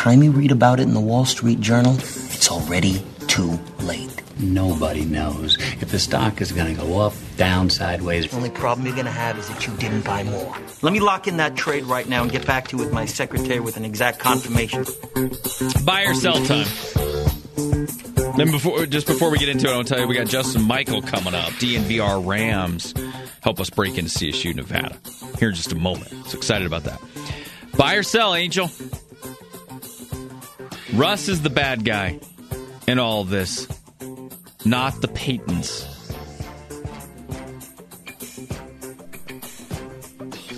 time you read about it in the Wall Street Journal, it's already too late. Nobody knows if the stock is going to go up, down, sideways. The only problem you're going to have is that you didn't buy more. Let me lock in that trade right now and get back to you with my secretary with an exact confirmation. Buy or sell time. Then before, just before we get into it, I'll tell you we got Justin Michael coming up. DNVR Rams help us break into CSU Nevada here in just a moment. So excited about that. Buy or sell, Angel. Russ is the bad guy in all this, not the Paytons.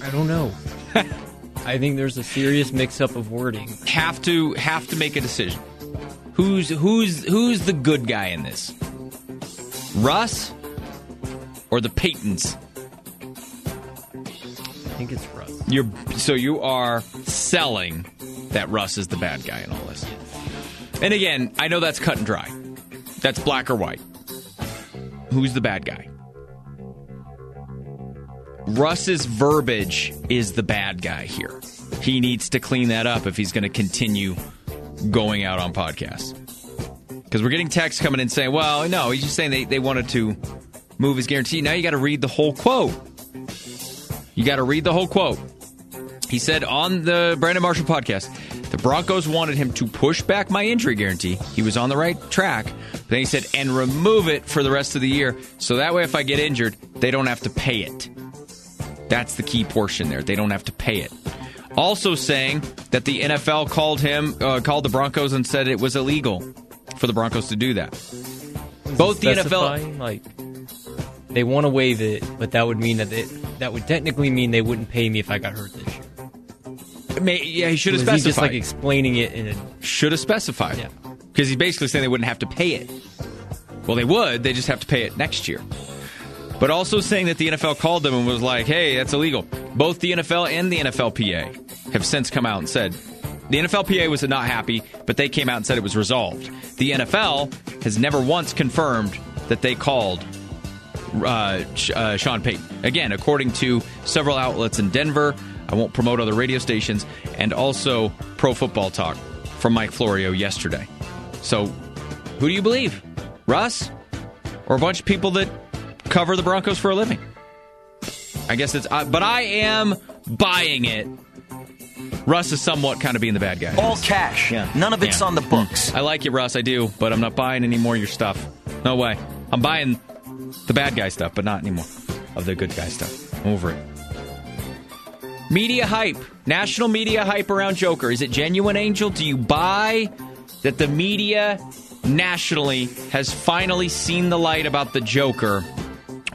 I don't know. I think there's a serious mix-up of wording. Have to have to make a decision. Who's who's who's the good guy in this? Russ or the Paytons? I think it's Russ. You're so you are selling that Russ is the bad guy in all this. And again, I know that's cut and dry. That's black or white. Who's the bad guy? Russ's verbiage is the bad guy here. He needs to clean that up if he's going to continue going out on podcasts. Because we're getting texts coming in saying, well, no, he's just saying they, they wanted to move his guarantee. Now you got to read the whole quote. You got to read the whole quote. He said on the Brandon Marshall podcast, the Broncos wanted him to push back my injury guarantee. He was on the right track. But then he said, and remove it for the rest of the year. So that way, if I get injured, they don't have to pay it. That's the key portion there. They don't have to pay it. Also saying that the NFL called him, uh, called the Broncos and said it was illegal for the Broncos to do that. Both the NFL, like they want to waive it, but that would mean that they, that would technically mean they wouldn't pay me if I got hurt this year. May, yeah, he should have he just like specified. explaining it in a should have specified. Yeah. Because he's basically saying they wouldn't have to pay it. Well, they would. They just have to pay it next year. But also saying that the NFL called them and was like, hey, that's illegal. Both the NFL and the NFLPA have since come out and said the NFLPA was not happy, but they came out and said it was resolved. The NFL has never once confirmed that they called uh, uh, Sean Payton. Again, according to several outlets in Denver, I won't promote other radio stations, and also Pro Football Talk from Mike Florio yesterday. So, who do you believe? Russ? Or a bunch of people that cover the Broncos for a living? I guess it's, uh, but I am buying it. Russ is somewhat kind of being the bad guy. All cash. Yeah. None of it's Yeah. on the books. I like you, Russ. I do, but I'm not buying any more of your stuff. No way. I'm buying the bad guy stuff, but not anymore of the good guy stuff. I'm over it. Media hype, national media hype around Joker. Is it genuine, Angel? Do you buy that the media nationally has finally seen the light about the Joker,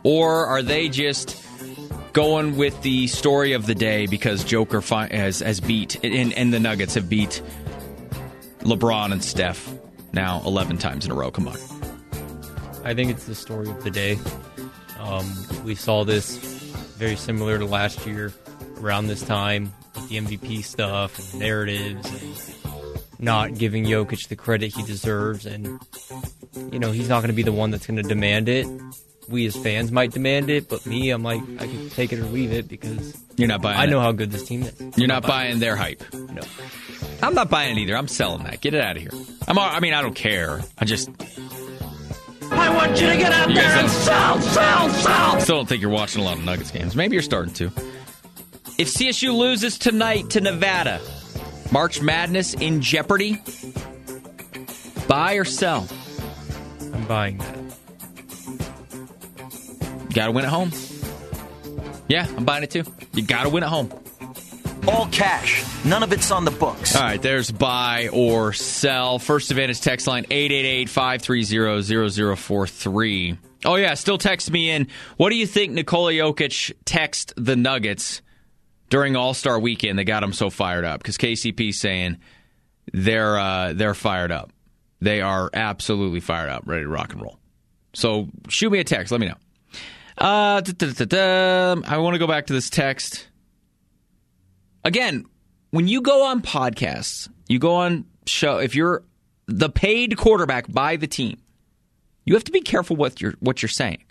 or are they just going with the story of the day because Joker fi- has has beat and, and the Nuggets have beat LeBron and Steph now 11 times in a row. Come on. I think it's the story of the day. Um, we saw this very similar to last year around this time the MVP stuff and narratives and not giving Jokic the credit he deserves. And, you know, he's not going to be the one that's going to demand it. We as fans might demand it, but me, I'm like, I can take it or leave it because You're not buying I know it. how good this team is. You're not buying their hype. No. I'm not buying it either. I'm selling that. Get it out of here. I'm. al- I mean, I don't care. I just I want you to get out You there and sell, sell, sell. still don't think you're watching a lot of Nuggets games. Maybe you're starting to. If CSU loses tonight to Nevada, March Madness in jeopardy. Buy or sell? I'm buying that. You Got to win at home. Yeah, I'm buying it too. You got to win at home. All cash. None of it's on the books. All right, there's buy or sell. First Advantage text line 888-530-0043. Oh yeah, still text me in. What do you think Nikola Jokic text the Nuggets during All-Star weekend that got them so fired up? Cuz KCP's saying they're uh, they're fired up. They are absolutely fired up, ready to rock and roll. So shoot me a text, let me know. Uh. I want to go back to this text again, when you go on podcasts, you go on show if you're the paid quarterback by the team, you have to be careful what you're what you're saying.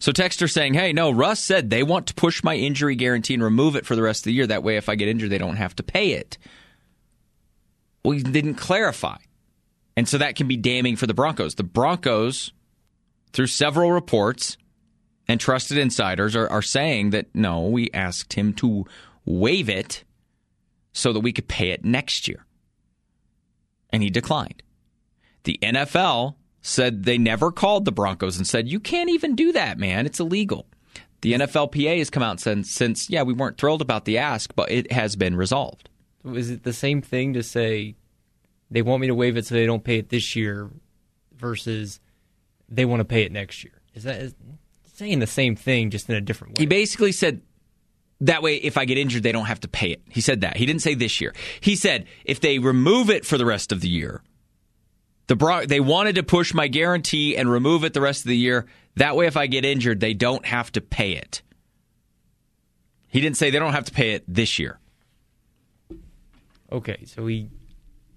So Texter saying, "Hey, no, Russ said they want to push my injury guarantee and remove it for the rest of the year. That way, if I get injured, they don't have to pay it." we didn't clarify. And so that can be damning for the Broncos. The Broncos, through several reports and trusted insiders, are, are saying that no, we asked him to waive it so that we could pay it next year. And he declined. The NFL said they never called the Broncos and said, You can't even do that, man. It's illegal. The NFLPA has come out since, since, yeah, we weren't thrilled about the ask, but it has been resolved. Is it the same thing to say they want me to waive it so they don't pay it this year versus they want to pay it next year? Is that is saying the same thing just in a different way? He basically said, that way, if I get injured, they don't have to pay it. He said that. He didn't say this year. He said if they remove it for the rest of the year, the Bron- they wanted to push my guarantee and remove it the rest of the year. That way, if I get injured, they don't have to pay it. He didn't say they don't have to pay it this year. Okay, so he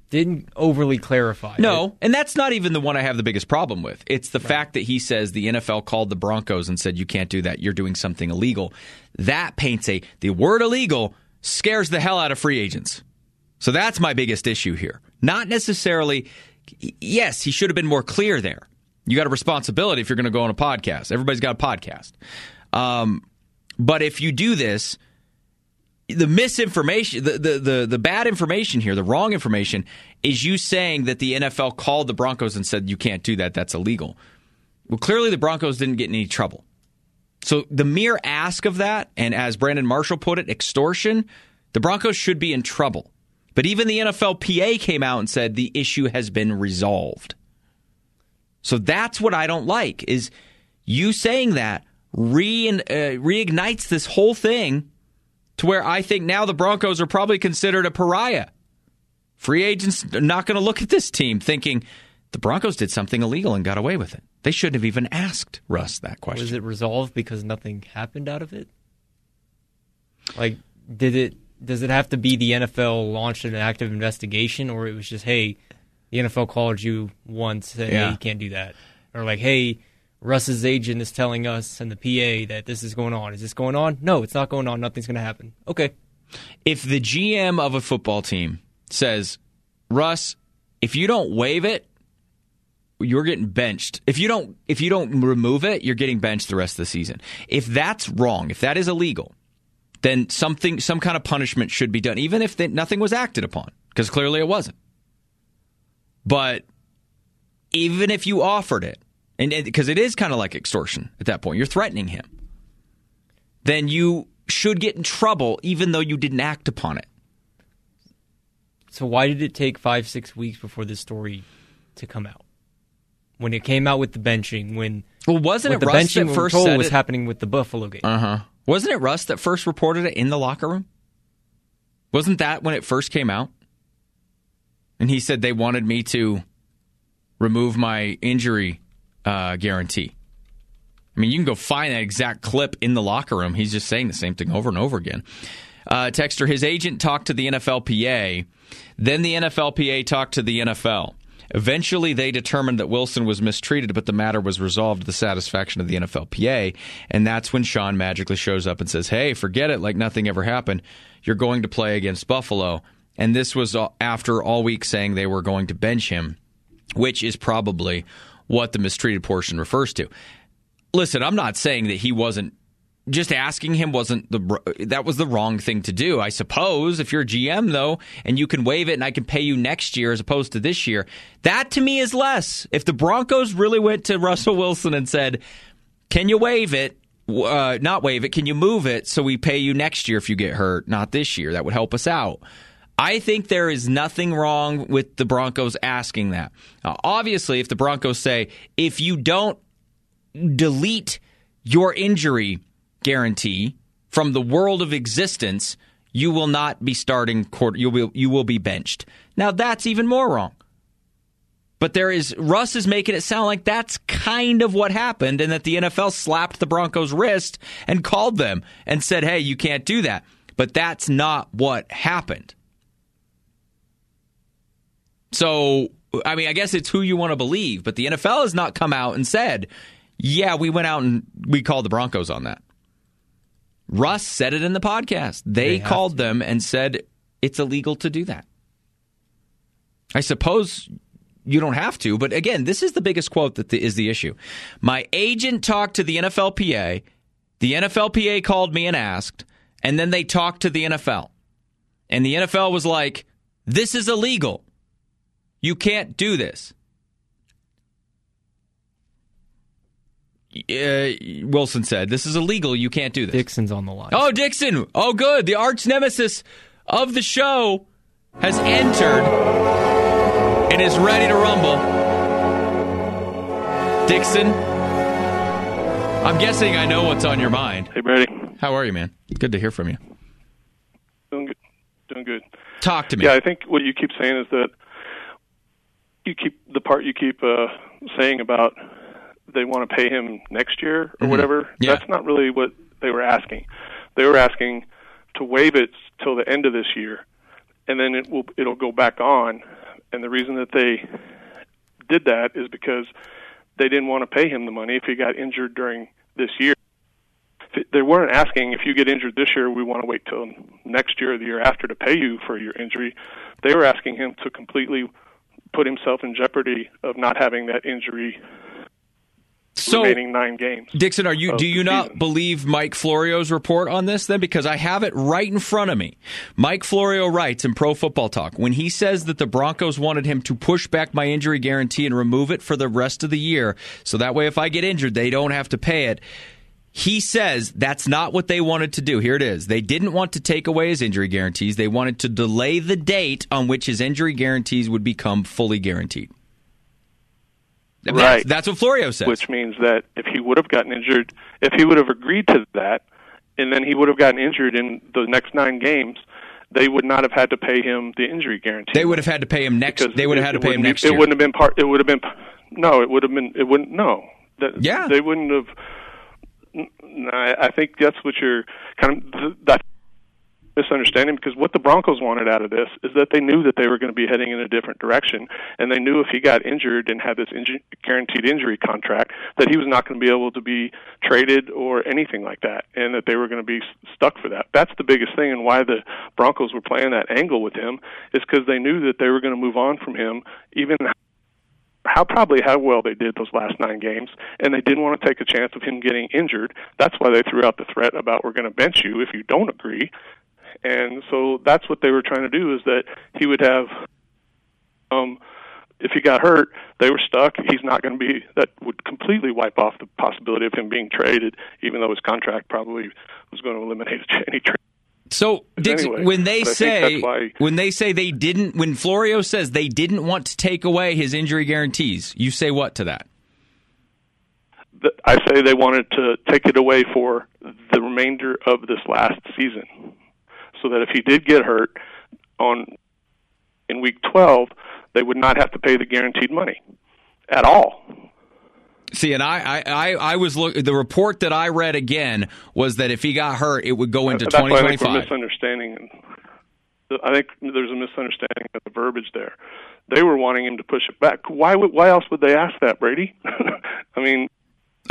didn't overly clarify. No, and that's not even the one I have the biggest problem with. It's the right. fact that he says the NFL called the Broncos and said you can't do that. You're doing something illegal. That paints a the word illegal scares the hell out of free agents. So that's my biggest issue here. Not necessarily yes, he should have been more clear there. You got a responsibility if you're going to go on a podcast. Everybody's got a podcast. Um, but if you do this, the misinformation, the, the, the, the, bad information here, the wrong information, is you saying that the NFL called the Broncos and said, you can't do that. That's illegal. Well, clearly the Broncos didn't get in any trouble. So the mere ask of that, and as Brandon Marshall put it, extortion, the Broncos should be in trouble. But even the NFLPA came out and said the issue has been resolved. So that's what I don't like is you saying that re- uh, reignites this whole thing to where I think now the Broncos are probably considered a pariah. Free agents are not going to look at this team thinking the Broncos did something illegal and got away with it. They shouldn't have even asked Russ that question. Was it resolved because nothing happened out of it? Like, did it? Does it have to be the NFL launched an active investigation, or it was just, hey, the NFL called you once, and yeah. hey, you can't do that, or like, hey, Russ's agent is telling us and the PA that this is going on. Is this going on? No, it's not going on. Nothing's going to happen. Okay. If the GM of a football team says, Russ, if you don't waive it, you're getting benched. If you don't if you don't remove it, you're getting benched the rest of the season. If that's wrong, if that is illegal, then something some kind of punishment should be done even if nothing was acted upon because clearly it wasn't. But even if you offered it, and because it is kind of like extortion at that point, you're threatening him. Then you should get in trouble, even though you didn't act upon it. So why did it take five, six weeks before this story to come out? When it came out with the benching, when well, wasn't it the Russ benching that first said was it? happening with the Buffalo game? Uh huh. Wasn't it Russ that first reported it in the locker room? Wasn't that when it first came out? And he said they wanted me to remove my injury uh, guarantee. I mean, you can go find that exact clip in the locker room. He's just saying the same thing over and over again. Uh, Texter, his agent talked to the NFLPA. Then the NFLPA talked to the NFL. Eventually, they determined that Wilson was mistreated, but the matter was resolved to the satisfaction of the NFLPA. And that's when Sean magically shows up and says, Hey, forget it, like nothing ever happened. You're going to play against Buffalo. And this was after all week saying they were going to bench him, which is probably what the mistreated portion refers to. Listen, I'm not saying that he wasn't just asking him wasn't the that was the wrong thing to do. I suppose if you're a GM though and you can waive it and I can pay you next year as opposed to this year, that to me is less. If the Broncos really went to Russell Wilson and said, "Can you waive it?" Uh, not waive it. Can you move it so we pay you next year if you get hurt, not this year? That would help us out. I think there is nothing wrong with the Broncos asking that. Now, obviously, if the Broncos say, if you don't delete your injury guarantee from the world of existence, you will not be starting court. You will you will be benched. Now that's even more wrong. But there is Russ is making it sound like that's kind of what happened, and that the NFL slapped the Broncos' wrist and called them and said, "Hey, you can't do that." But that's not what happened. So, I mean, I guess it's who you want to believe, but the NFL has not come out and said, yeah, we went out and we called the Broncos on that. Russ said it in the podcast. They, they called them and said it's illegal to do that. I suppose you don't have to, but again, this is the biggest quote that the, is the issue. My agent talked to the NFLPA. The NFLPA called me and asked, and then they talked to the NFL. And the NFL was like, this is illegal. You can't do this. Uh, Wilson said, This is illegal. You can't do this. Dixon's on the line. Oh, Dixon. Oh, good. The arch nemesis of the show has entered and is ready to rumble. Dixon, I'm guessing I know what's on your mind. Hey, Brady. How are you, man? Good to hear from you. Doing good. Doing good. Talk to me. Yeah, I think what you keep saying is that you keep the part you keep uh, saying about they want to pay him next year or Mhm. whatever. Yeah. That's not really what they were asking. They were asking to waive it till the end of this year, and then it will it'll go back on. And the reason that they did that is because they didn't want to pay him the money if he got injured during this year. They weren't asking if you get injured this year, we want to wait till next year or the year after to pay you for your injury. They were asking him to completely put himself in jeopardy of not having that injury so, remaining nine games. Dixon, are you do you not season. believe Mike Florio's report on this then? Because I have it right in front of me. Mike Florio writes in Pro Football Talk when he says that the Broncos wanted him to push back my injury guarantee and remove it for the rest of the year, so that way if I get injured, they don't have to pay it. He says that's not what they wanted to do. Here it is. They didn't want to take away his injury guarantees. They wanted to delay the date on which his injury guarantees would become fully guaranteed. That's- Right. That's what Florio says. which means that if he would have gotten injured, if he would have agreed to that, and then he would have gotten injured in the next nine games, they would not have had to pay him the injury guarantee. They would have had to pay him next. because They would have had to pay him next year. It wouldn't have been part. It would have been. No, it would have been. It wouldn't. No. That, Yeah. They wouldn't have. I think that's what you're kind of that misunderstanding because what the Broncos wanted out of this is that they knew that they were going to be heading in a different direction, and they knew if he got injured and had this inju- guaranteed injury contract that he was not going to be able to be traded or anything like that, and that they were going to be stuck for that. That's the biggest thing, and why the Broncos were playing that angle with him is because they knew that they were going to move on from him, even how probably how well they did those last nine games, and they didn't want to take a chance of him getting injured. That's why they threw out the threat about we're going to bench you if you don't agree. And so that's what they were trying to do is that he would have um if he got hurt, they were stuck. He's not going to be that would completely wipe off the possibility of him being traded, even though his contract probably was going to eliminate any trade. so, Dixon, anyway, when they but I think say why- when they say they didn't, when Florio says they didn't want to take away his injury guarantees, you say what to that? th- I say they wanted to take it away for the remainder of this last season, so that if he did get hurt on in week 12, they would not have to pay the guaranteed money at all. See, and I, I, I, I was look. The report that I read again was that if he got hurt, it would go into That's why I twenty think we're misunderstanding. I think there's a misunderstanding of the verbiage there. They were wanting him to push it back. Why would? Why else would they ask that, Brady? I mean,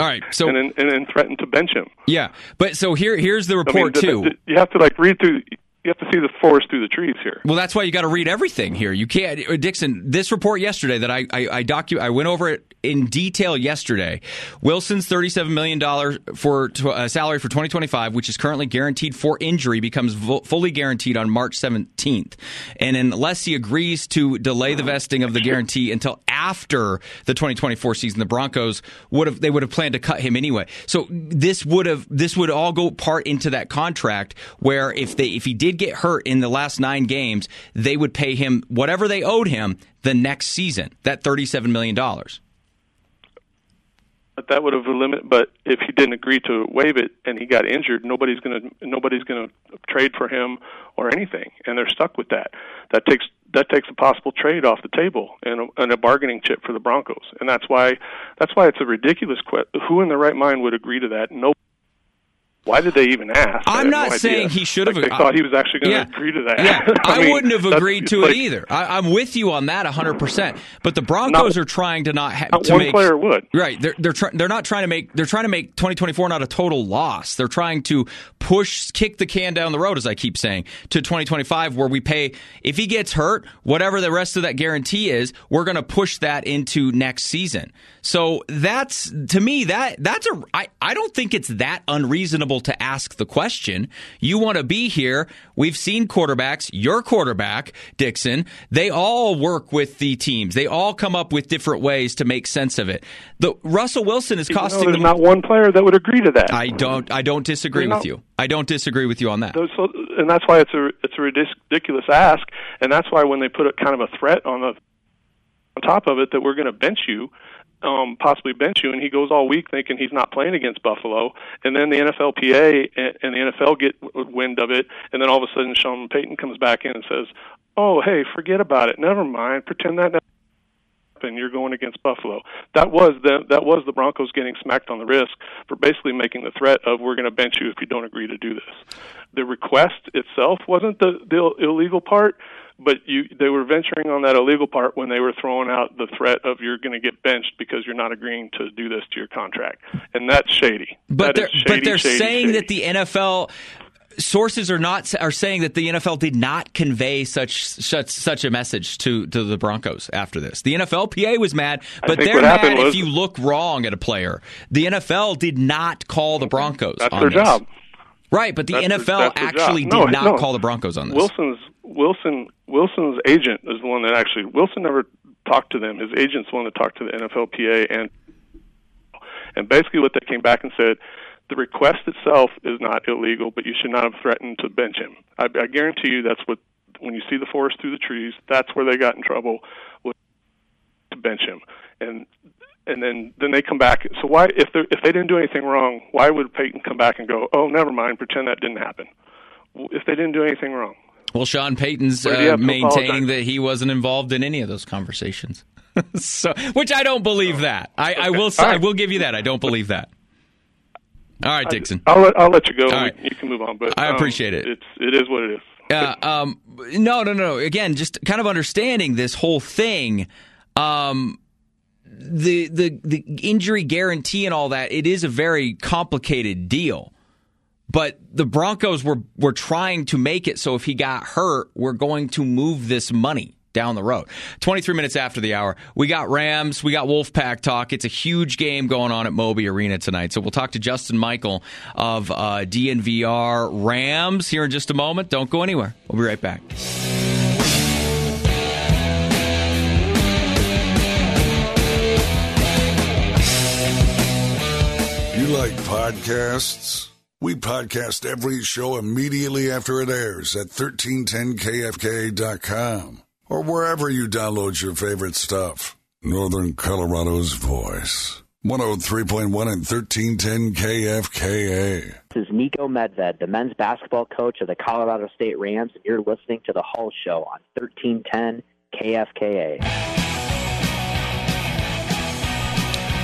All right, so and then and then threaten to bench him. yeah, but so here, here's the I mean, report th- too. th- you have to like read through. You have to see the forest through the trees here. Well, that's why you got to read everything here. You can't, Dixon. This report yesterday that I I, I docu I went over it in detail yesterday. Wilson's thirty-seven million dollars for uh, salary for twenty twenty-five, which is currently guaranteed for injury, becomes vo- fully guaranteed on March seventeenth, and unless he agrees to delay the vesting of the guarantee until after the twenty twenty-four season, the Broncos would have they would have planned to cut him anyway. So this would have this would all go part into that contract where if they if he did get hurt in the last nine games, they would pay him whatever they owed him the next season. That thirty-seven million dollars. But that would have eliminated. But if he didn't agree to waive it and he got injured, nobody's to nobody's to trade for him or anything, and they're stuck with that. That takes that takes a possible trade off the table and a, and a bargaining chip for the Broncos, and that's why that's why it's a ridiculous question. Who in their right mind would agree to that? No. Why did they even ask? I'm not no saying he should have. Like, they thought he was actually going to yeah, agree to that. Yeah, I, mean, wouldn't have agreed to it's it either. I, I'm with you on that 100. percent But the Broncos Not- are trying to not have one make player would. right. They're they're try, they're not trying to make they're trying to make 2024 not a total loss. They're trying to push kick the can down the road, as I keep saying, to 2025, where we pay if he gets hurt, whatever the rest of that guarantee is, we're going to push that into next season. So that's to me that that's a I, I don't think it's that unreasonable to ask the question. You want to be here. We've seen quarterbacks, your quarterback, Dixon, they all work with the teams. They all come up with different ways to make sense of it. The Russell Wilson is costing there's them not one player that would agree to that. I don't I don't disagree with you. I don't disagree with you on that. So, and that's why it's a it's a ridiculous ask, and that's why when they put a kind of a threat on the on top of it that we're going to bench you, um, possibly bench you, and he goes all week thinking he's not playing against Buffalo, and then the NFLPA and, and the NFL get wind of it, and then all of a sudden Sean Payton comes back in and says, "Oh, hey, forget about it. Never mind. Pretend that." never happened. You're going against Buffalo. That was the that was the Broncos getting smacked on the wrist for basically making the threat of we're going to bench you if you don't agree to do this. The request itself wasn't the the illegal part, but you they were venturing on that illegal part when they were throwing out the threat of you're going to get benched because you're not agreeing to do this to your contract, and that's shady. But That they're shady, but they're shady, saying shady. that the NFL sources are not are saying that the NFL did not convey such such such a message to to the Broncos after this. The NFLPA was mad, but they're mad happened if you look wrong at a player. The NFL did not call the Broncos. that's on their this. job. Right, but the That's NFL their actually job. did not no. call the Broncos on this. Wilson's Wilson Wilson's agent is the one that actually Wilson never talked to them. His agent's the one that talked to the NFLPA and and basically what they came back and said the request itself is not illegal, but you should not have threatened to bench him. I, I guarantee you that's what when you see the forest through the trees, that's where they got in trouble with to bench him. And and then then they come back. So why if they if they didn't do anything wrong, why would Payton come back and go, "Oh, never mind, pretend that didn't happen"? If they didn't do anything wrong. Well, Sean Payton's Or do you uh, maintaining that he wasn't involved in any of those conversations. so, which I don't believe that. I, I will say, All I will give you that. I don't believe that. All right, Dixon. I'll let I'll let you go. Right. You can move on, but I um, appreciate it. It's it is what it is. Uh, um, no, no, no. Again, just kind of understanding this whole thing. Um, the the the injury guarantee and all that. It is a very complicated deal. But the Broncos were were trying to make it so if he got hurt, we're going to move this money down the road. 23 minutes after the hour, we got Rams, we got Wolfpack talk. It's a huge game going on at Moby Arena tonight. So we'll talk to Justin Michael of uh, DNVR Rams here in just a moment. Don't go anywhere. We'll be right back. You like podcasts? We podcast every show immediately after it airs at 1310kfk.com or wherever you download your favorite stuff. Northern Colorado's voice. 103.1 and 1310 KFKA. This is Niko Medved, the men's basketball coach of the Colorado State Rams, and you're listening to the Hull Show on 1310 KFKA.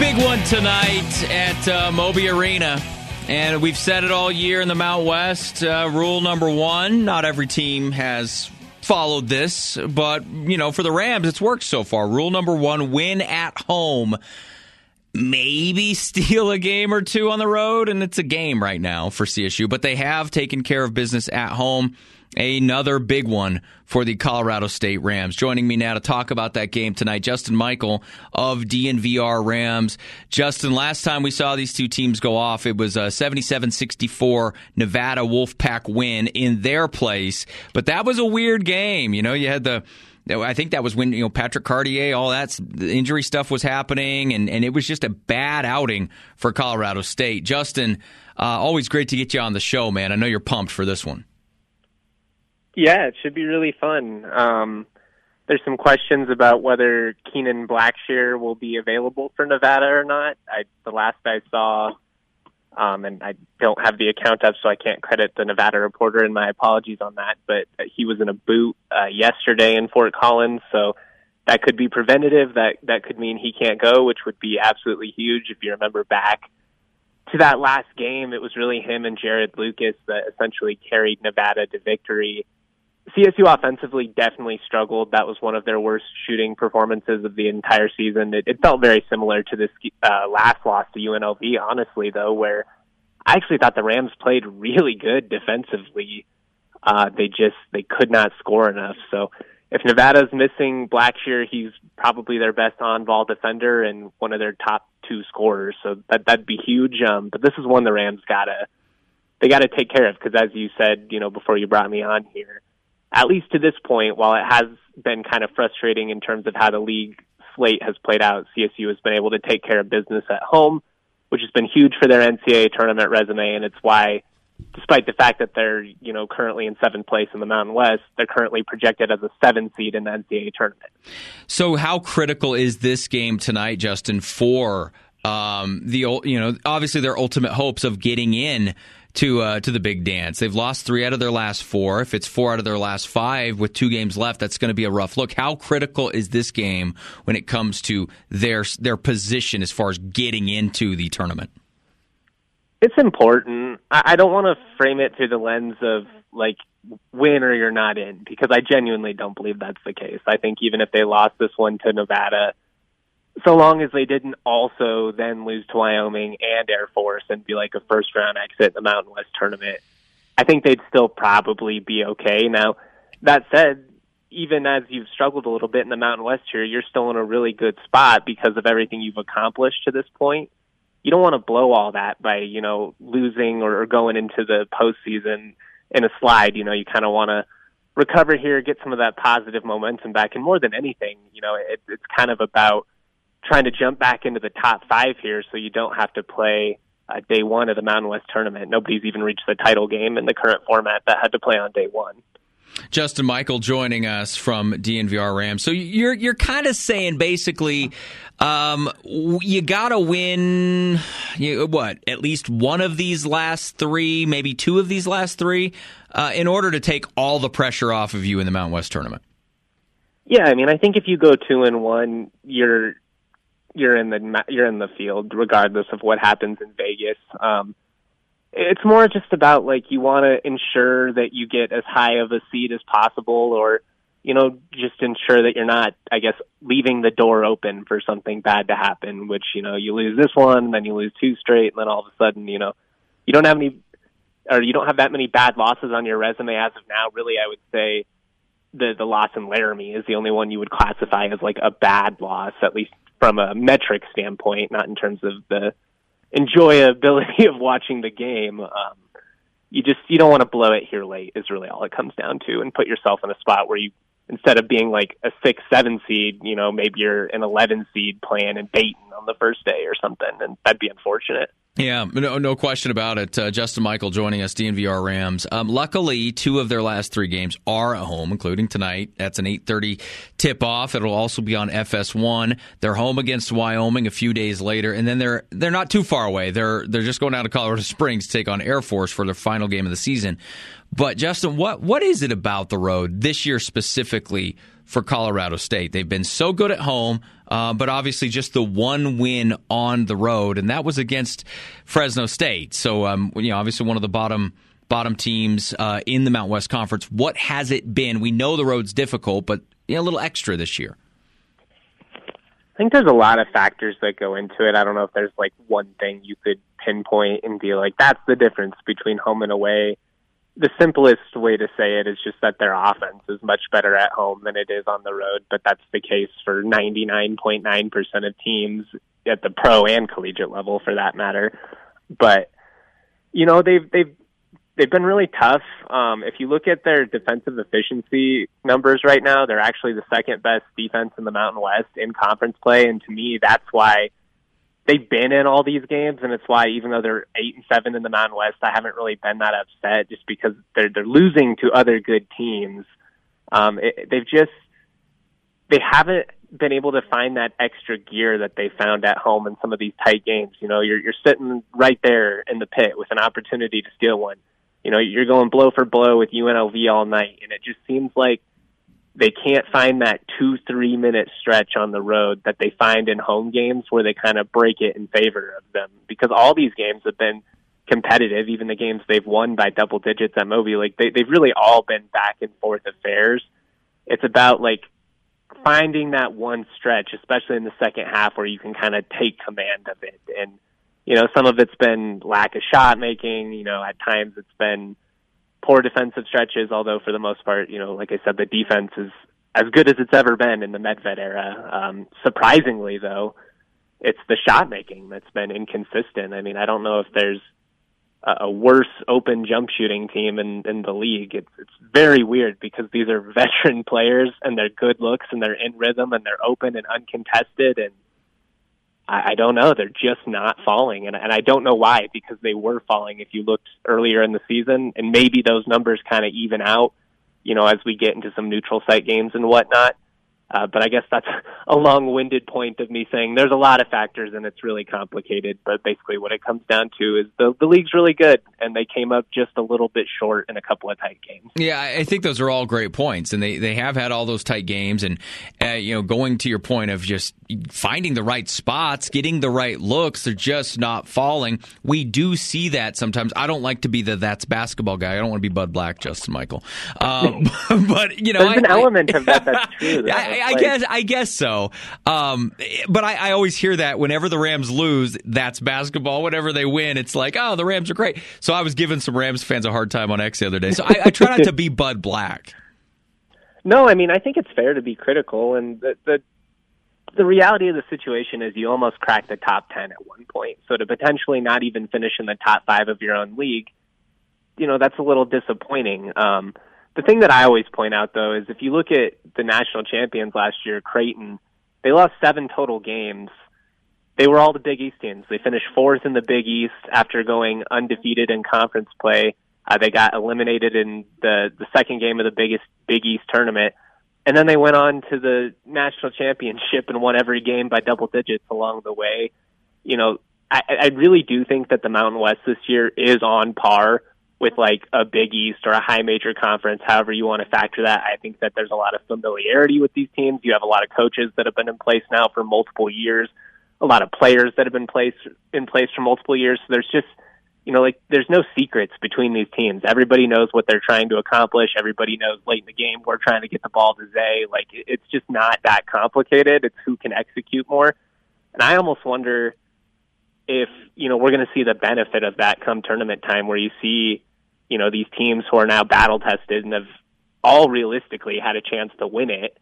Big one tonight at uh, Moby Arena. And we've said it all year in the Mount West. Uh, rule number one not every team has followed this, but, you know, for the Rams, it's worked so far. Rule number one win at home. Maybe steal a game or two on the road, and it's a game right now for CSU, but they have taken care of business at home. Another big one for the Colorado State Rams. Joining me now to talk about that game tonight, Justin Michael of DNVR Rams. Justin, last time we saw these two teams go off, it was a 77 64 Nevada Wolfpack win in their place. But that was a weird game. You know, you had the. I think that was when you know Patrick Cartier, all that injury stuff was happening, and, and it was just a bad outing for Colorado State. Justin, uh, always great to get you on the show, man. I know you're pumped for this one. Yeah, it should be really fun. Um, there's some questions about whether Kenan Blackshear will be available for Nevada or not. I, the last I saw, um, and I don't have the account up, so I can't credit the Nevada reporter, and my apologies on that. But he was in a boot uh, yesterday in Fort Collins, so that could be preventative. That that could mean he can't go, which would be absolutely huge. If you remember back to that last game, it was really him and Jarod Lucas that essentially carried Nevada to victory. CSU offensively definitely struggled. That was one of their worst shooting performances of the entire season. It, it felt very similar to this uh, last loss to UNLV, honestly, though, where I actually thought the Rams played really good defensively. Uh, they just they could not score enough. So if Nevada's missing Blackshear, he's probably their best on-ball defender and one of their top two scorers. So that that'd be huge. Um, but this is one the Rams gotta they gotta take care of because, as you said, you know, before you brought me on here, at least to this point, while it has been kind of frustrating in terms of how the league slate has played out, CSU has been able to take care of business at home, which has been huge for their NCAA tournament resume, and it's why despite the fact that they're you know currently in seventh place in the Mountain West, they're currently projected as a seven seed in the NCAA tournament. So, how critical is this game tonight, Justin, for um, the you know obviously their ultimate hopes of getting in? To uh, to the big dance, they've lost three out of their last four. If it's four out of their last five with two games left, that's going to be a rough look. How critical is this game when it comes to their their position as far as getting into the tournament? It's important. I don't want to frame it through the lens of like win or you're not in because I genuinely don't believe that's the case. I think even if they lost this one to Nevada, so long as they didn't also then lose to Wyoming and Air Force and be like a first round exit in the Mountain West tournament, I think they'd still probably be okay. Now, that said, even as you've struggled a little bit in the Mountain West here, you're still in a really good spot because of everything you've accomplished to this point you don't want to blow all that by you know losing or, going into the postseason in a slide. You know, you kind of want to recover here, get some of that positive momentum back, and more than anything, you know, it, it's kind of about trying to jump back into the top five here, so you don't have to play uh, day one of the Mountain West tournament. Nobody's even reached the title game in the current format that had to play on day one. Justin Michael joining us from DNVR Rams. So you're you're kind of saying basically, um, you got to win. You, what? At least one of these last three, maybe two of these last three, uh, in order to take all the pressure off of you in the Mountain West tournament. Yeah, I mean, I think if you go two and one, you're you're in the you're in the field regardless of what happens in Vegas. Um, it's more just about like you want to ensure that you get as high of a seat as possible or you know just ensure that you're not i guess leaving the door open for something bad to happen which you know you lose this one and then you lose two straight and then all of a sudden you know you don't have any or you don't have that many bad losses on your resume as of now really i would say the the loss in Laramie is the only one you would classify as like a bad loss at least from a metric standpoint not in terms of the enjoyability of watching the game. Um, you just you don't want to blow it here late is really all it comes down to, and put yourself in a spot where you instead of being like a six seven seed, you know maybe you're an eleven seed playing in Dayton on the first day or something, and that'd be unfortunate. Yeah, no, no question about it. Uh, Justin Michael joining us, DNVR Rams. Um, luckily, two of their last three games are at home, including tonight. That's an 8:30 tip-off. It'll also be on FS1. They're home against Wyoming a few days later, and then they're they're not too far away. They're they're just going down to Colorado Springs to take on Air Force for their final game of the season. But Justin, what what is it about the road this year specifically for Colorado State? They've been so good at home. Uh, but obviously just the one win on the road, and that was against Fresno State. So, um, you know, obviously one of the bottom bottom teams uh, in the Mount West Conference. What has it been? We know the road's difficult, but you know, a little extra this year. I think there's a lot of factors that go into it. I don't know if there's like one thing you could pinpoint and be like, that's the difference between home and away the simplest way to say it is just that their offense is much better at home than it is on the road, but that's the case for 99.9% of teams at the pro and collegiate level for that matter. But you know, they've they've they've been really tough. Um if you look at their defensive efficiency numbers right now, they're actually the second best defense in the Mountain West in conference play and to me that's why they've been in all these games, and it's why even though they're eight and seven in the Mountain West, I haven't really been that upset just because they're they're losing to other good teams. Um, it, they've just they haven't been able to find that extra gear that they found at home in some of these tight games. You know, you're you're sitting right there in the pit with an opportunity to steal one. You know, you're going blow for blow with UNLV all night, and it just seems like they can't find that two, three minute stretch on the road that they find in home games where they kind of break it in favor of them. Because all these games have been competitive, even the games they've won by double digits at Moby. Like they, they've really all been back and forth affairs. It's about like finding that one stretch, especially in the second half, where you can kind of take command of it. And you know, some of it's been lack of shot making. You know, at times it's been poor defensive stretches. Although for the most part, you know, like I said, the defense is as good as it's ever been in the Medved era. Um, surprisingly, though, it's the shot making that's been inconsistent. I mean, I don't know if there's a worse open jump shooting team in, in the league. It's it's very weird because these are veteran players and they're good looks and they're in rhythm and they're open and uncontested and I, I don't know. They're just not falling and and I don't know why because they were falling if you looked earlier in the season and maybe those numbers kind of even out, you know, as we get into some neutral site games and whatnot. Uh, but I guess that's a long-winded point of me saying there's a lot of factors and it's really complicated. But basically, what it comes down to is the the league's really good, and they came up just a little bit short in a couple of tight games. Yeah, I think those are all great points, and they, they have had all those tight games, and uh, you know, going to your point of just finding the right spots, getting the right looks, they're just not falling. We do see that sometimes. I don't like to be the that's basketball guy. I don't want to be Bud Black, Justin Michael. Um, but you know, there's I, an element of that that's true. I, I, like, guess I guess so. Um, but I, I, always hear that whenever the Rams lose, that's basketball. Whenever they win, it's like, oh, the Rams are great. So I was giving some Rams fans a hard time on X the other day. So I, I try not to be Bud Black. No, I mean I think it's fair to be critical, and the, the the reality of the situation is you almost cracked the top 10 at one point. So to potentially not even finish in the top five of your own league, you know, that's a little disappointing. Um, the thing that I always point out though is if you look at the national champions last year, Creighton, they lost seven total games. They were all the Big East teams. They finished fourth in the Big East after going undefeated in conference play. Uh, they got eliminated in the the second game of the biggest Big East tournament, and then they went on to the national championship and won every game by double digits along the way. You know, I, I really do think that the Mountain West this year is on par with like a Big East or a high major conference, however you want to factor that. I think that there's a lot of familiarity with these teams. You have a lot of coaches that have been in place now for multiple years, a lot of players that have been place in place for multiple years. So there's just you know, like there's no secrets between these teams. Everybody knows what they're trying to accomplish. Everybody knows late in the game we're trying to get the ball to Zay. Like it's just not that complicated. It's who can execute more. And I almost wonder if, you know, we're going to see the benefit of that come tournament time where you see you know, these teams who are now battle tested and have all realistically had a chance to win it,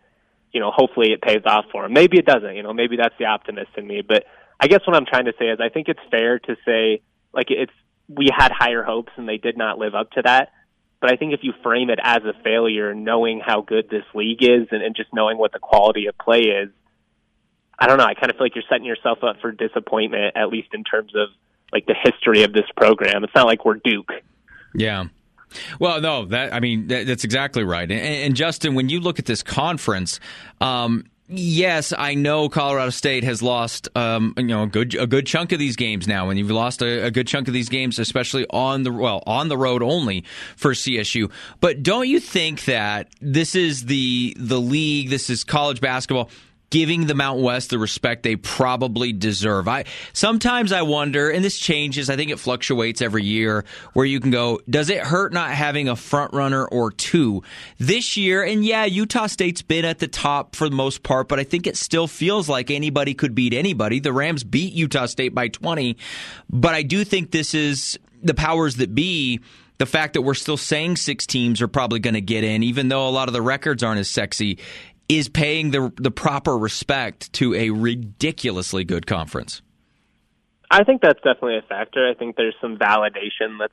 you know, hopefully it pays off for them. Maybe it doesn't, you know, maybe that's the optimist in me. But I guess what I'm trying to say is I think it's fair to say, like, it's, we had higher hopes and they did not live up to that. But I think if you frame it as a failure, knowing how good this league is and, and just knowing what the quality of play is, I don't know. I kind of feel like you're setting yourself up for disappointment, at least in terms of like the history of this program. It's not like we're Duke, yeah. Well, no, that I mean that, that's exactly right. And, and, Justin, when you look at this conference, um, yes, I know Colorado State has lost um, you know a good a good chunk of these games now, and you've lost a, a, good chunk of these games, especially on the well on the road only for CSU. But don't you think that this is the the league? This is college basketball giving the Mountain West the respect they probably deserve. I sometimes I wonder, and this changes. I think it fluctuates every year. Where you can go, does it hurt not having a front runner or two this year? And yeah, Utah State's been at the top for the most part, but I think it still feels like anybody could beat anybody. The Rams beat Utah State by twenty, but I do think this is the powers that be the fact that we're still saying six teams are probably going to get in, even though a lot of the records aren't as sexy, is paying the the proper respect to a ridiculously good conference. I think that's definitely a factor. I think there's some validation that's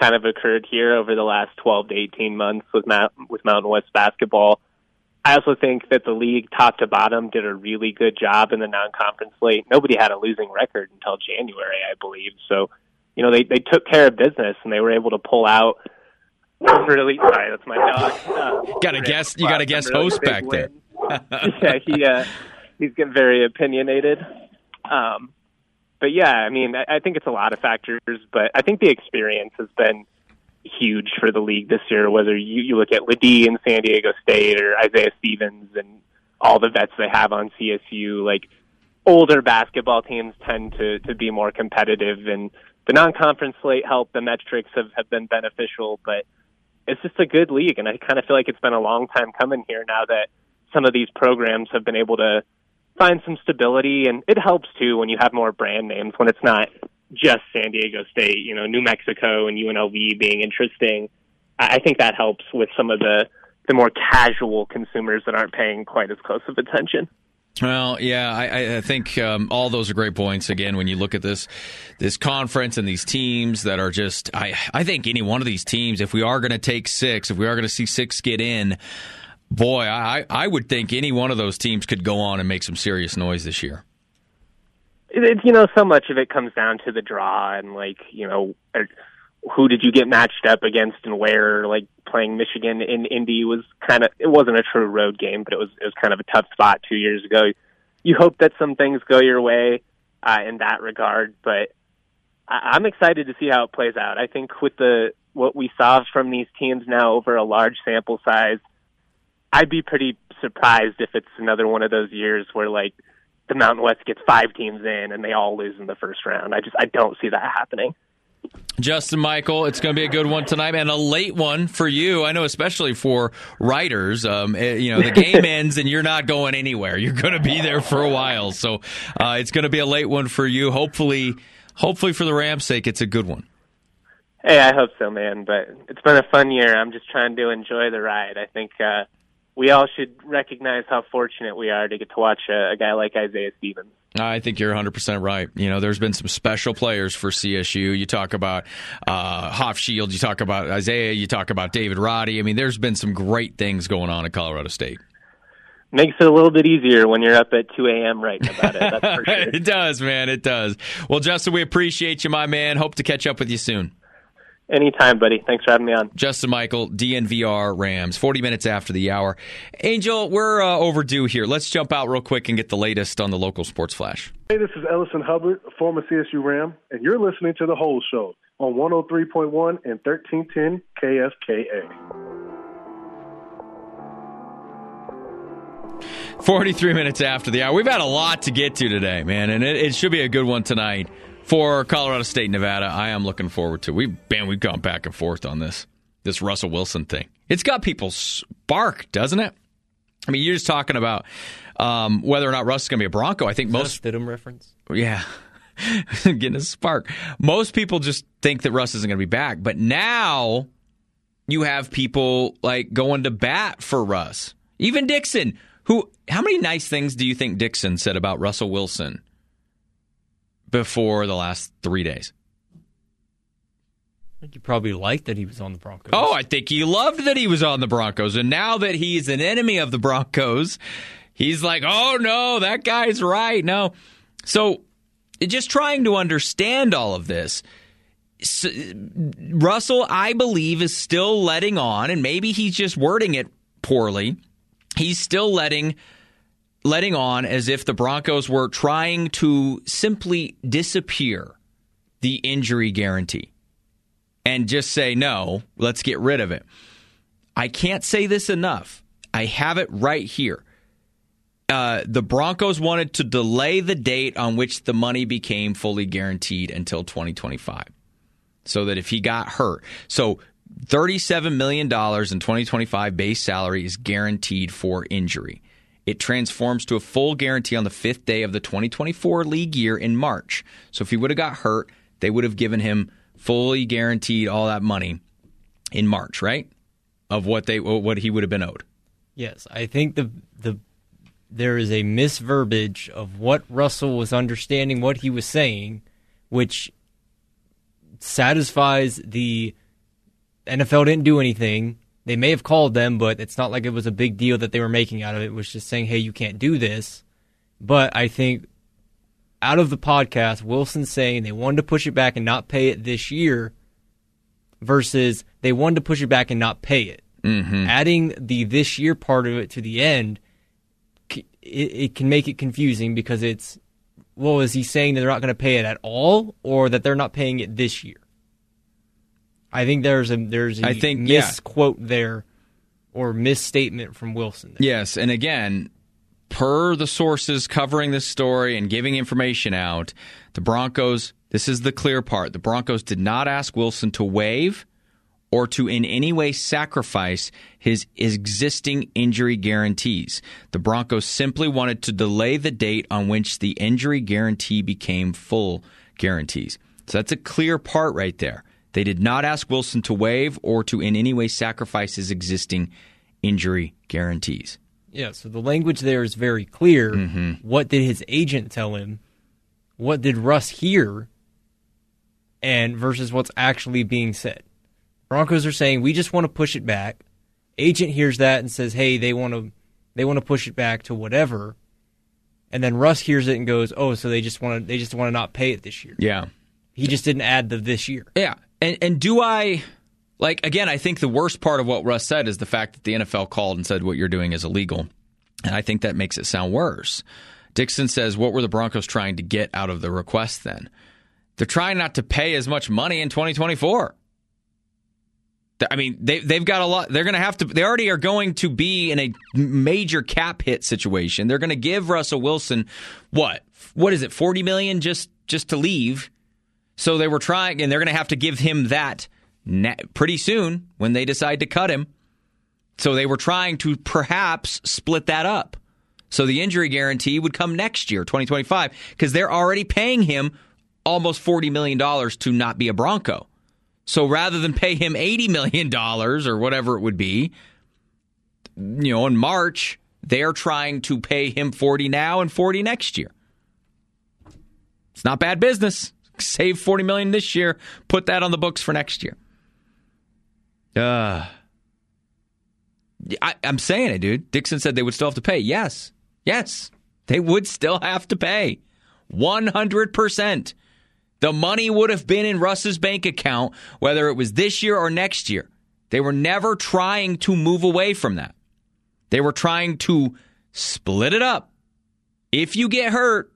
kind of occurred here over the last 12 to 18 months with Mount, with Mountain West basketball. I also think that the league, top to bottom, did a really good job in the non-conference slate. Nobody had a losing record until January, I believe. So, you know, they they took care of business and they were able to pull out really sorry. That's my dog. Uh, got a guest. You got a guest really host back there. yeah, he uh, he's getting very opinionated. Um, but yeah, I mean, I, I think it's a lot of factors, but I think the experience has been huge for the league this year. Whether you, you look at Ledee in San Diego State or Isaiah Stevens and all the vets they have on CSU, like older basketball teams tend to to be more competitive, and the non-conference slate help. The metrics have have been beneficial, but it's just a good league, and I kind of feel like it's been a long time coming here now that some of these programs have been able to find some stability, and it helps too when you have more brand names when it's not just San Diego State, you know, New Mexico and UNLV being interesting. I think that helps with some of the the more casual consumers that aren't paying quite as close of attention. Well, yeah, I, I think um, all those are great points. Again, when you look at this this conference and these teams that are just, I I think any one of these teams, if we are going to take six, if we are going to see six get in, boy, I I would think any one of those teams could go on and make some serious noise this year. It, you know, so much of it comes down to the draw and like you know who did you get matched up against and where like playing Michigan in Indy was kind of it wasn't a true road game but it was it was kind of a tough spot 2 years ago. You hope that some things go your way uh, in that regard but I, I'm excited to see how it plays out. I think with the what we saw from these teams now over a large sample size I'd be pretty surprised if it's another one of those years where like the Mountain West gets five teams in and they all lose in the first round. I just I don't see that happening Justin Michael, it's going to be a good one tonight, and a late one for you. I know, especially for writers. Um, eh, you know, the game ends and you're not going anywhere. You're going to be there for a while, so uh, it's going to be a late one for you. Hopefully, hopefully for the Rams' sake, it's a good one. Hey, I hope so, man. But it's been a fun year. I'm just trying to enjoy the ride. I think uh, we all should recognize how fortunate we are to get to watch a, a guy like Isaiah Stevens. I think you're 100% right. You know, there's been some special players for CSU. You talk about uh, Hofschild, you talk about Isaiah, you talk about David Roddy. I mean, there's been some great things going on at Colorado State. Makes it a little bit easier when you're up at 2 a.m. writing about it. That's for sure. it does, man. It does. Well, Justin, we appreciate you, my man. Hope to catch up with you soon. Anytime, buddy. Thanks for having me on. Justin Michael, DNVR Rams, 40 minutes after the hour. Angel, we're uh, overdue here. Let's jump out real quick and get the latest on the local sports flash. Hey, this is Ellison Hubbard, former CSU Ram, and you're listening to The Hull Show on 103.1 and 1310 KFKA. 43 minutes after the hour. We've had a lot to get to today, man, and it, it should be a good one tonight for Colorado State, Nevada. I am looking forward to. We man, we've gone back and forth on this this Russell Wilson thing. It's got people spark, doesn't it? I mean, you're just talking about um, whether or not Russ is going to be a Bronco. I think most that Stidham reference. yeah. Getting a spark. Most people just think that Russ isn't going to be back, but now you have people like going to bat for Russ. Even Dixon, who how many nice things do you think Dixon said about Russell Wilson before the last 3 days? I think you probably liked that he was on the Broncos. Oh, I think he loved that he was on the Broncos. And now that he's an enemy of the Broncos, he's like, oh no, that guy's right. No. So just trying to understand all of this. Russell, I believe, is still letting on, and maybe he's just wording it poorly. He's still letting letting on as if the Broncos were trying to simply disappear the injury guarantee and just say, no, let's get rid of it. I can't say this enough. I have it right here. Uh, the Broncos wanted to delay the date on which the money became fully guaranteed until 2025 so that if he got hurt. So $37 million in 2025 base salary is guaranteed for injury. It transforms to a full guarantee on the fifth day of the 2024 league year in March. So if he would have got hurt, they would have given him fully guaranteed all that money in March, right? Of what they what he would have been owed. Yes, I think the the there is a misverbiage of what Russell was understanding what he was saying, which satisfies the NFL didn't do anything. They may have called them, but it's not like it was a big deal that they were making out of it. It was just saying, "Hey, you can't do this." But I think out of the podcast, Wilson saying they wanted to push it back and not pay it this year versus they wanted to push it back and not pay it. Mm-hmm. Adding the this year part of it to the end, it, it can make it confusing because it's, well, is he saying that they're not going to pay it at all or that they're not paying it this year? I think there's a there's a I think- yeah. misquote there or misstatement from Wilson. There. Yes, and again, per the sources covering this story and giving information out, the Broncos, this is the clear part. The Broncos did not ask Wilson to waive or to in any way sacrifice his existing injury guarantees. The Broncos simply wanted to delay the date on which the injury guarantee became full guarantees. So that's a clear part right there. They did not ask Wilson to waive or to in any way sacrifice his existing injury guarantees. Yeah, so the language there is very clear. Mm-hmm. What did his agent tell him? What did Russ hear? And versus what's actually being said. Broncos are saying we just want to push it back. Agent hears that and says, "Hey, they want to they want to push it back to whatever." And then Russ hears it and goes, "Oh, so they just want to they just want to not pay it this year." Yeah. He just didn't add the this year. Yeah. And and do I like again, I think the worst part of what Russ said is the fact that the NFL called and said what you're doing is illegal. And I think that makes it sound worse. Dixon says, What were the Broncos trying to get out of the request then? They're trying not to pay as much money in 2024. I mean, they they've got a lot. They're going to have to. They already are going to be in a major cap hit situation. They're going to give Russell Wilson what? What is it? Forty million just just to leave. So they were trying, and they're going to have to give him that pretty soon when they decide to cut him. So they were trying to perhaps split that up. So the injury guarantee would come next year, 2025, because they're already paying him almost $40 million to not be a Bronco. So rather than pay him $80 million or whatever it would be, you know, in March, they're trying to pay him 40 now and 40 next year. It's not bad business. Save 40 million this year, put that on the books for next year. Uh I, I'm saying it, dude. Dixon said they would still have to pay. Yes. Yes. They would still have to pay. 100%. The money would have been in Russ's bank account, whether it was this year or next year. They were never trying to move away from that. They were trying to split it up. If you get hurt,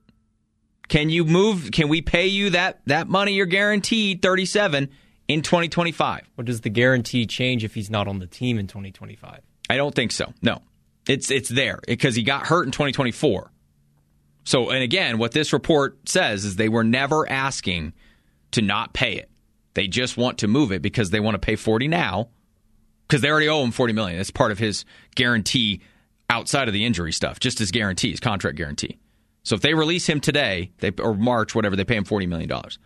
can you move? Can we pay you that, that money you're guaranteed, 37, in 2025? What does the guarantee change if he's not on the team in 2025? I don't think so. No, it's it's there because he got hurt in 2024. So, and again, what this report says is they were never asking to not pay it. They just want to move it because they want to pay 40 now because they already owe him 40 million. It's part of his guarantee outside of the injury stuff, just his guarantee, his contract guarantee. So if they release him today, they or March, whatever, they pay him 40 million dollars.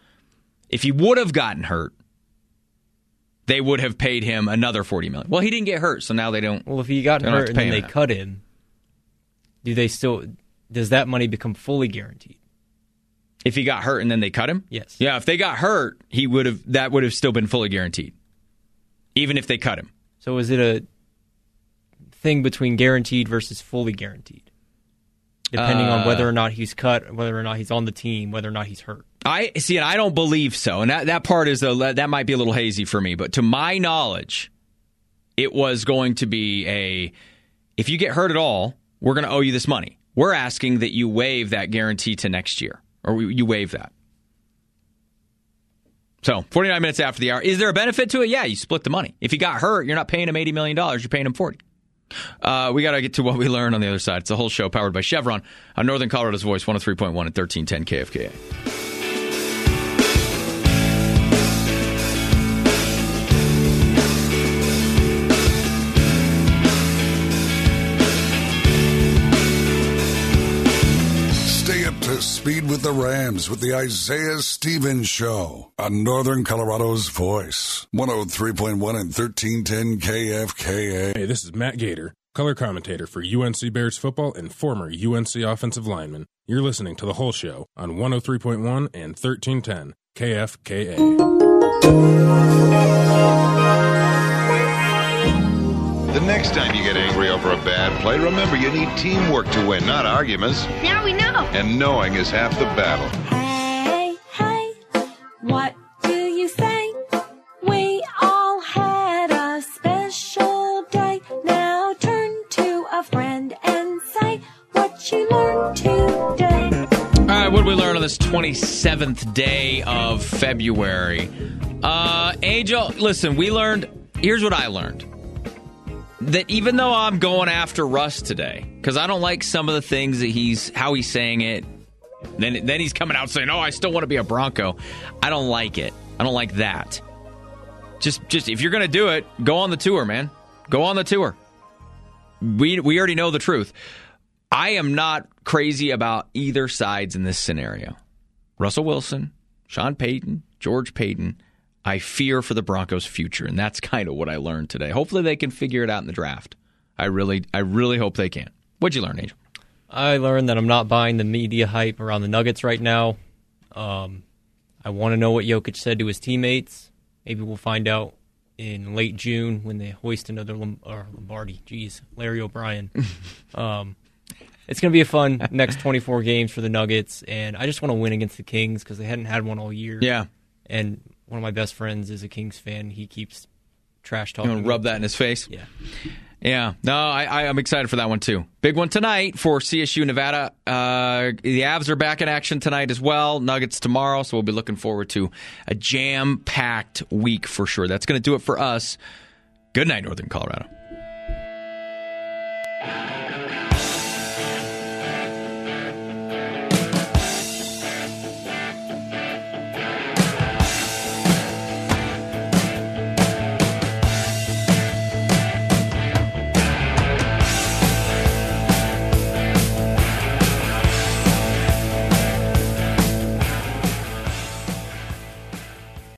If he would have gotten hurt, they would have paid him another 40 million. Well, he didn't get hurt, so now they don't. Well, if he got they don't have hurt and then they that. cut him, do they still does that money become fully guaranteed? If he got hurt and then they cut him? Yes. Yeah, if they got hurt, he would have that would have still been fully guaranteed. Even if they cut him. So is it a thing between guaranteed versus fully guaranteed? Depending on Uh, whether or not he's cut, whether or not he's on the team, whether or not he's hurt. I see, and I don't believe so. And that, that part is a, that might be a little hazy for me. But to my knowledge, it was going to be a if you get hurt at all, we're going to owe you this money. We're asking that you waive that guarantee to next year, or you waive that. So, 49 minutes after the hour. Is there a benefit to it? Yeah, you split the money. If he got hurt, you're not paying him $80 million, you're paying him 40 uh, we got to get to what we learn on the other side. It's a Hull Show powered by Chevron on Northern Colorado's Voice, 103.1 and 1310 KFKA. To speed with the Rams with the Isaiah Stevens Show on Northern Colorado's Voice, 103.1 and 1310 KFKA. Hey, this is Matt Gator, color commentator for UNC Bears football and former UNC offensive lineman. You're listening to the Hull Show on 103.1 and 1310 KFKA. The next time you get angry over a bad play, remember you need teamwork to win, not arguments. Now we know. And knowing is half the battle. Hey, hey, what do you say? We all had a special day. Now turn to a friend and say what you learned today. All right, what did we learn on this 27th day of February? Uh, Angel, listen, we learned. Here's what I learned. That even though I'm going after Russ today, because I don't like some of the things that he's how he's saying it, then then he's coming out saying, "Oh, I still want to be a Bronco." I don't like it. I don't like that. Just just if you're gonna do it, go on the tour, man. Go on the tour. We we already know the truth. I am not crazy about either sides in this scenario. Russell Wilson, Sean Payton, George Paton. I fear for the Broncos' future, and that's kind of what I learned today. Hopefully, they can figure it out in the draft. I really, I really hope they can. What'd you learn, Angel? I learned that I'm not buying the media hype around the Nuggets right now. Um, I want to know what Jokic said to his teammates. Maybe we'll find out in late June when they hoist another Lom- or Lombardi. Jeez, Larry O'Brien. um, it's going to be a fun next 24 games for the Nuggets, and I just want to win against the Kings because they hadn't had one all year. Yeah. And one of my best friends is a Kings fan. He keeps trash talking. You want to rub that in his face? Yeah. Yeah, no, I, I, am excited for that one too. Big one tonight for CSU Nevada. Uh, the Avs are back in action tonight as well. Nuggets tomorrow, so we'll be looking forward to a jam packed week for sure. That's going to do it for us. Good night, Northern Colorado.